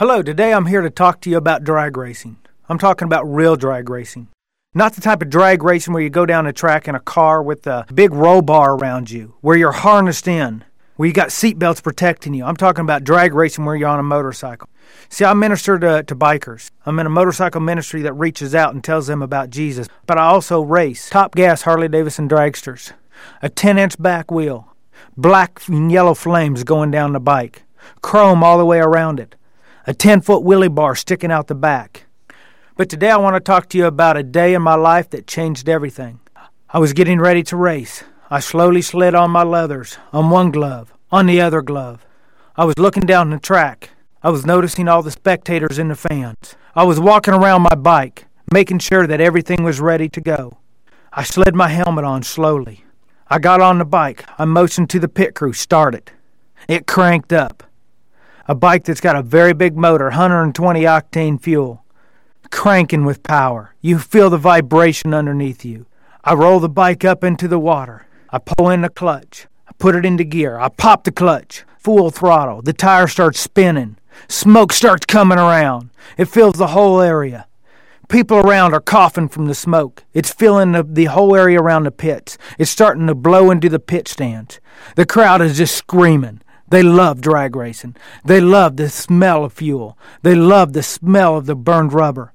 Hello, today I'm here to talk to you about drag racing. I'm talking about real drag racing. Not the type of drag racing where you go down a track in a car with a big roll bar around you, where you're harnessed in, where you got seatbelts protecting you. I'm talking about drag racing where you're on a motorcycle. See, I minister to, to bikers. I'm in a motorcycle ministry that reaches out and tells them about Jesus. But I also race top gas Harley Davidson dragsters, a 10 inch back wheel, black and yellow flames going down the bike, chrome all the way around it, a 10 foot wheelie bar sticking out the back. But today I want to talk to you about a day in my life that changed everything. I was getting ready to race. I slowly slid on my leathers, on one glove, on the other glove. I was looking down the track. I was noticing all the spectators and the fans. I was walking around my bike, making sure that everything was ready to go. I slid my helmet on slowly. I got on the bike. I motioned to the pit crew, start it. It cranked up. A bike that's got a very big motor, 120 octane fuel, cranking with power. You feel the vibration underneath you. I roll the bike up into the water. I pull in the clutch. I put it into gear. I pop the clutch. Full throttle. The tire starts spinning. Smoke starts coming around. It fills the whole area. People around are coughing from the smoke. It's filling the, the whole area around the pits. It's starting to blow into the pit stands. The crowd is just screaming. They love drag racing. They love the smell of fuel. They love the smell of the burned rubber.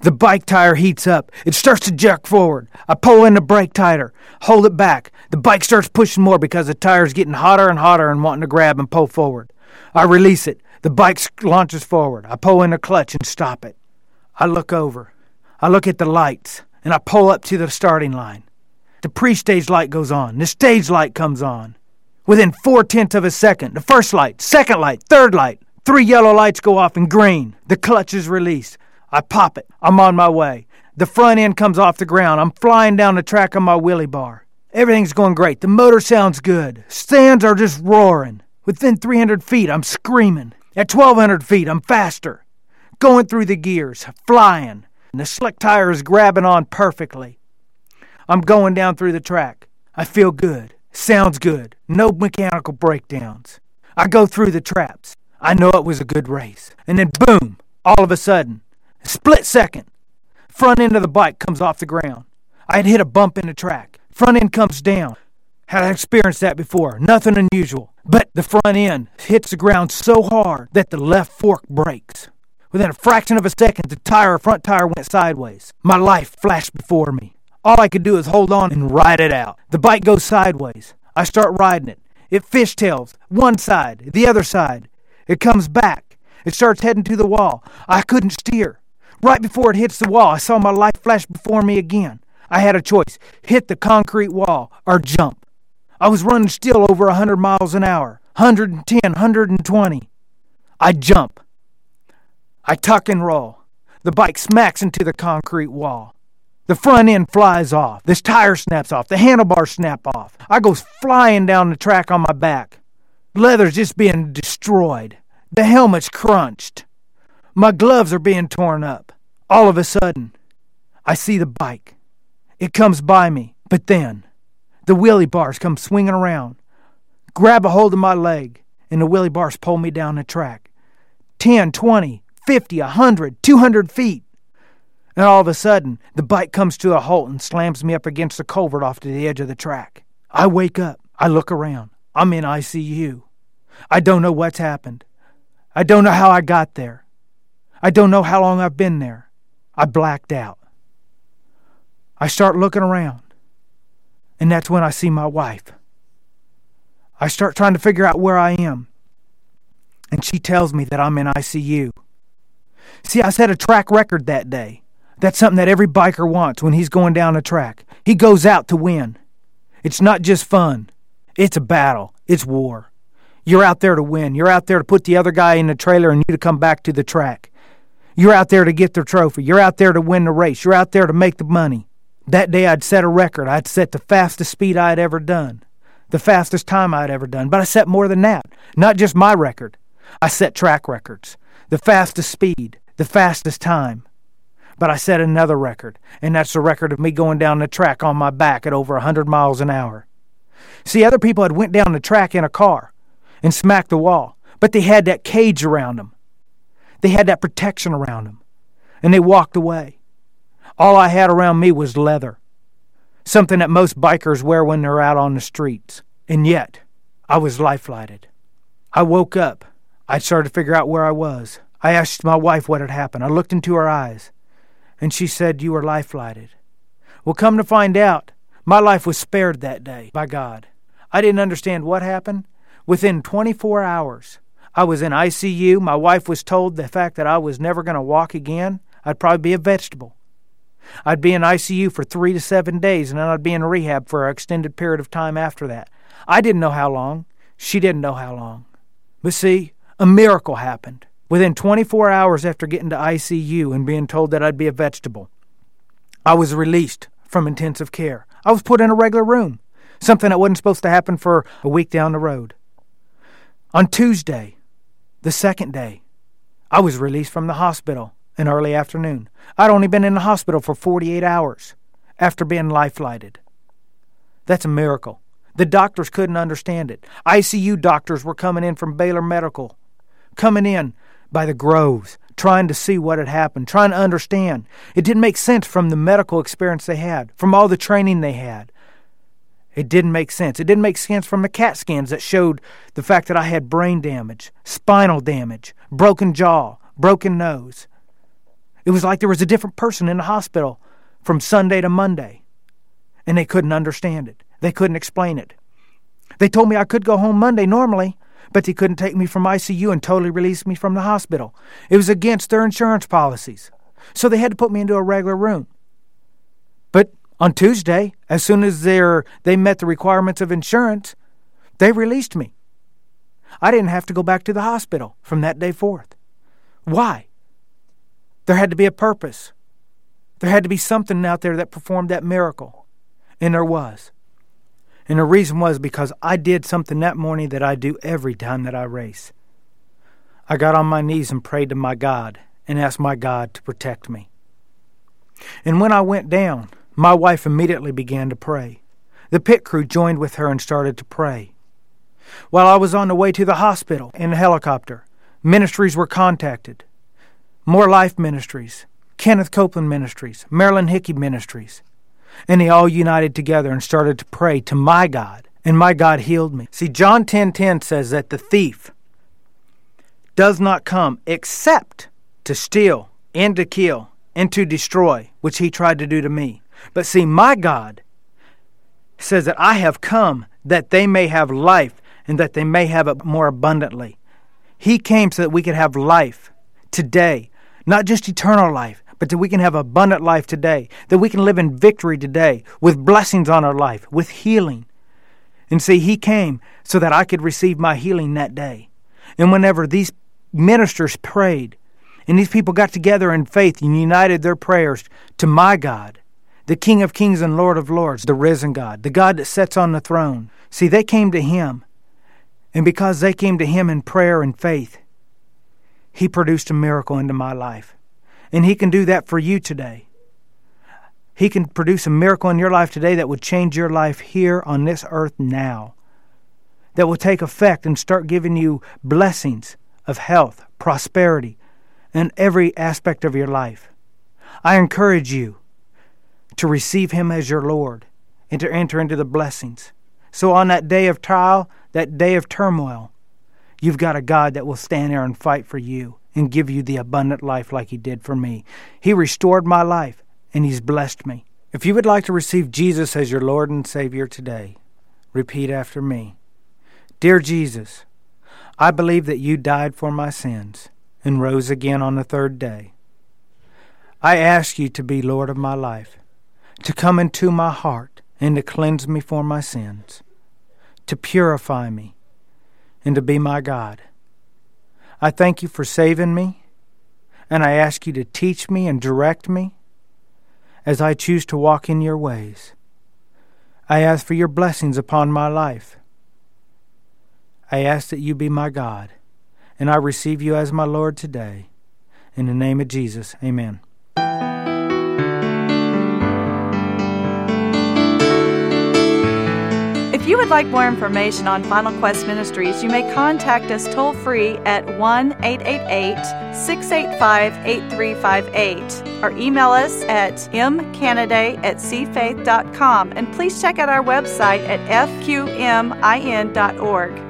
The bike tire heats up. It starts to jerk forward. I pull in the brake tighter, hold it back. The bike starts pushing more because the tire's getting hotter and hotter and wanting to grab and pull forward. I release it. The bike launches forward. I pull in the clutch and stop it. I look over. I look at the lights and I pull up to the starting line. The pre stage light goes on. The stage light comes on. Within four tenths of a second, the first light, second light, third light, three yellow lights go off in green. The clutch is released. I pop it. I'm on my way. The front end comes off the ground. I'm flying down the track on my wheelie bar. Everything's going great. The motor sounds good. Stands are just roaring. Within 300 feet, I'm screaming. At 1200 feet, I'm faster. Going through the gears, flying. And the slick tire is grabbing on perfectly. I'm going down through the track. I feel good. Sounds good. No mechanical breakdowns. I go through the traps. I know it was a good race. And then, boom, all of a sudden, Split second. Front end of the bike comes off the ground. I had hit a bump in the track. Front end comes down. Had I experienced that before. Nothing unusual. But the front end hits the ground so hard that the left fork breaks. Within a fraction of a second, the tire, front tire went sideways. My life flashed before me. All I could do is hold on and ride it out. The bike goes sideways. I start riding it. It fishtails one side, the other side. It comes back. It starts heading to the wall. I couldn't steer. Right before it hits the wall, I saw my life flash before me again. I had a choice hit the concrete wall or jump. I was running still over a 100 miles an hour 110, 120. I jump. I tuck and roll. The bike smacks into the concrete wall. The front end flies off. This tire snaps off. The handlebars snap off. I goes flying down the track on my back. Leather's just being destroyed. The helmet's crunched. My gloves are being torn up. All of a sudden, I see the bike. It comes by me, but then the wheelie bars come swinging around, grab a hold of my leg, and the wheelie bars pull me down the track. 10, 20, 50, 100, 200 feet. And all of a sudden, the bike comes to a halt and slams me up against the culvert off to the edge of the track. I wake up. I look around. I'm in ICU. I don't know what's happened. I don't know how I got there. I don't know how long I've been there. I blacked out. I start looking around, and that's when I see my wife. I start trying to figure out where I am, and she tells me that I'm in ICU. See, I set a track record that day. That's something that every biker wants when he's going down a track. He goes out to win. It's not just fun, it's a battle, it's war. You're out there to win. You're out there to put the other guy in the trailer and you to come back to the track. You're out there to get the trophy. You're out there to win the race. You're out there to make the money. That day I'd set a record. I'd set the fastest speed I'd ever done, the fastest time I'd ever done. But I set more than that. Not just my record. I set track records. The fastest speed, the fastest time. But I set another record, and that's the record of me going down the track on my back at over a 100 miles an hour. See, other people had went down the track in a car and smacked the wall, but they had that cage around them. They had that protection around them. And they walked away. All I had around me was leather, something that most bikers wear when they're out on the streets. And yet, I was life flighted. I woke up. I started to figure out where I was. I asked my wife what had happened. I looked into her eyes, and she said, You were life flighted. Well, come to find out, my life was spared that day by God. I didn't understand what happened. Within 24 hours, I was in ICU. My wife was told the fact that I was never going to walk again. I'd probably be a vegetable. I'd be in ICU for three to seven days, and then I'd be in rehab for an extended period of time after that. I didn't know how long. She didn't know how long. But see, a miracle happened. Within 24 hours after getting to ICU and being told that I'd be a vegetable, I was released from intensive care. I was put in a regular room, something that wasn't supposed to happen for a week down the road. On Tuesday, the second day, I was released from the hospital in early afternoon. I'd only been in the hospital for 48 hours after being life flighted. That's a miracle. The doctors couldn't understand it. ICU doctors were coming in from Baylor Medical, coming in by the groves, trying to see what had happened, trying to understand. It didn't make sense from the medical experience they had, from all the training they had. It didn't make sense. It didn't make sense from the CAT scans that showed the fact that I had brain damage, spinal damage, broken jaw, broken nose. It was like there was a different person in the hospital from Sunday to Monday, and they couldn't understand it. They couldn't explain it. They told me I could go home Monday normally, but they couldn't take me from ICU and totally release me from the hospital. It was against their insurance policies. So they had to put me into a regular room. But on Tuesday, as soon as they met the requirements of insurance, they released me. I didn't have to go back to the hospital from that day forth. Why? There had to be a purpose. There had to be something out there that performed that miracle. And there was. And the reason was because I did something that morning that I do every time that I race. I got on my knees and prayed to my God and asked my God to protect me. And when I went down, my wife immediately began to pray. The pit crew joined with her and started to pray. While I was on the way to the hospital in a helicopter, ministries were contacted. More Life Ministries, Kenneth Copeland Ministries, Marilyn Hickey Ministries, and they all united together and started to pray to my God, and my God healed me. See, John 10:10 10, 10 says that the thief does not come except to steal and to kill and to destroy, which he tried to do to me. But see, my God says that I have come that they may have life and that they may have it more abundantly. He came so that we could have life today, not just eternal life, but that we can have abundant life today, that we can live in victory today with blessings on our life, with healing. And see, He came so that I could receive my healing that day. And whenever these ministers prayed, and these people got together in faith and united their prayers to my God, the King of kings and Lord of lords, the risen God, the God that sits on the throne. See, they came to Him. And because they came to Him in prayer and faith, He produced a miracle into my life. And He can do that for you today. He can produce a miracle in your life today that would change your life here on this earth now, that will take effect and start giving you blessings of health, prosperity, and every aspect of your life. I encourage you to receive Him as your Lord and to enter into the blessings. So, on that day of trial, that day of turmoil, you've got a God that will stand there and fight for you and give you the abundant life like He did for me. He restored my life and He's blessed me. If you would like to receive Jesus as your Lord and Savior today, repeat after me Dear Jesus, I believe that you died for my sins and rose again on the third day. I ask you to be Lord of my life to come into my heart and to cleanse me for my sins, to purify me, and to be my God. I thank you for saving me, and I ask you to teach me and direct me as I choose to walk in your ways. I ask for your blessings upon my life. I ask that you be my God, and I receive you as my Lord today. In the name of Jesus, amen. Would like more information on Final Quest Ministries, you may contact us toll free at 1 888 685 8358 or email us at mcanaday at cfaith.com. And please check out our website at fqmin.org.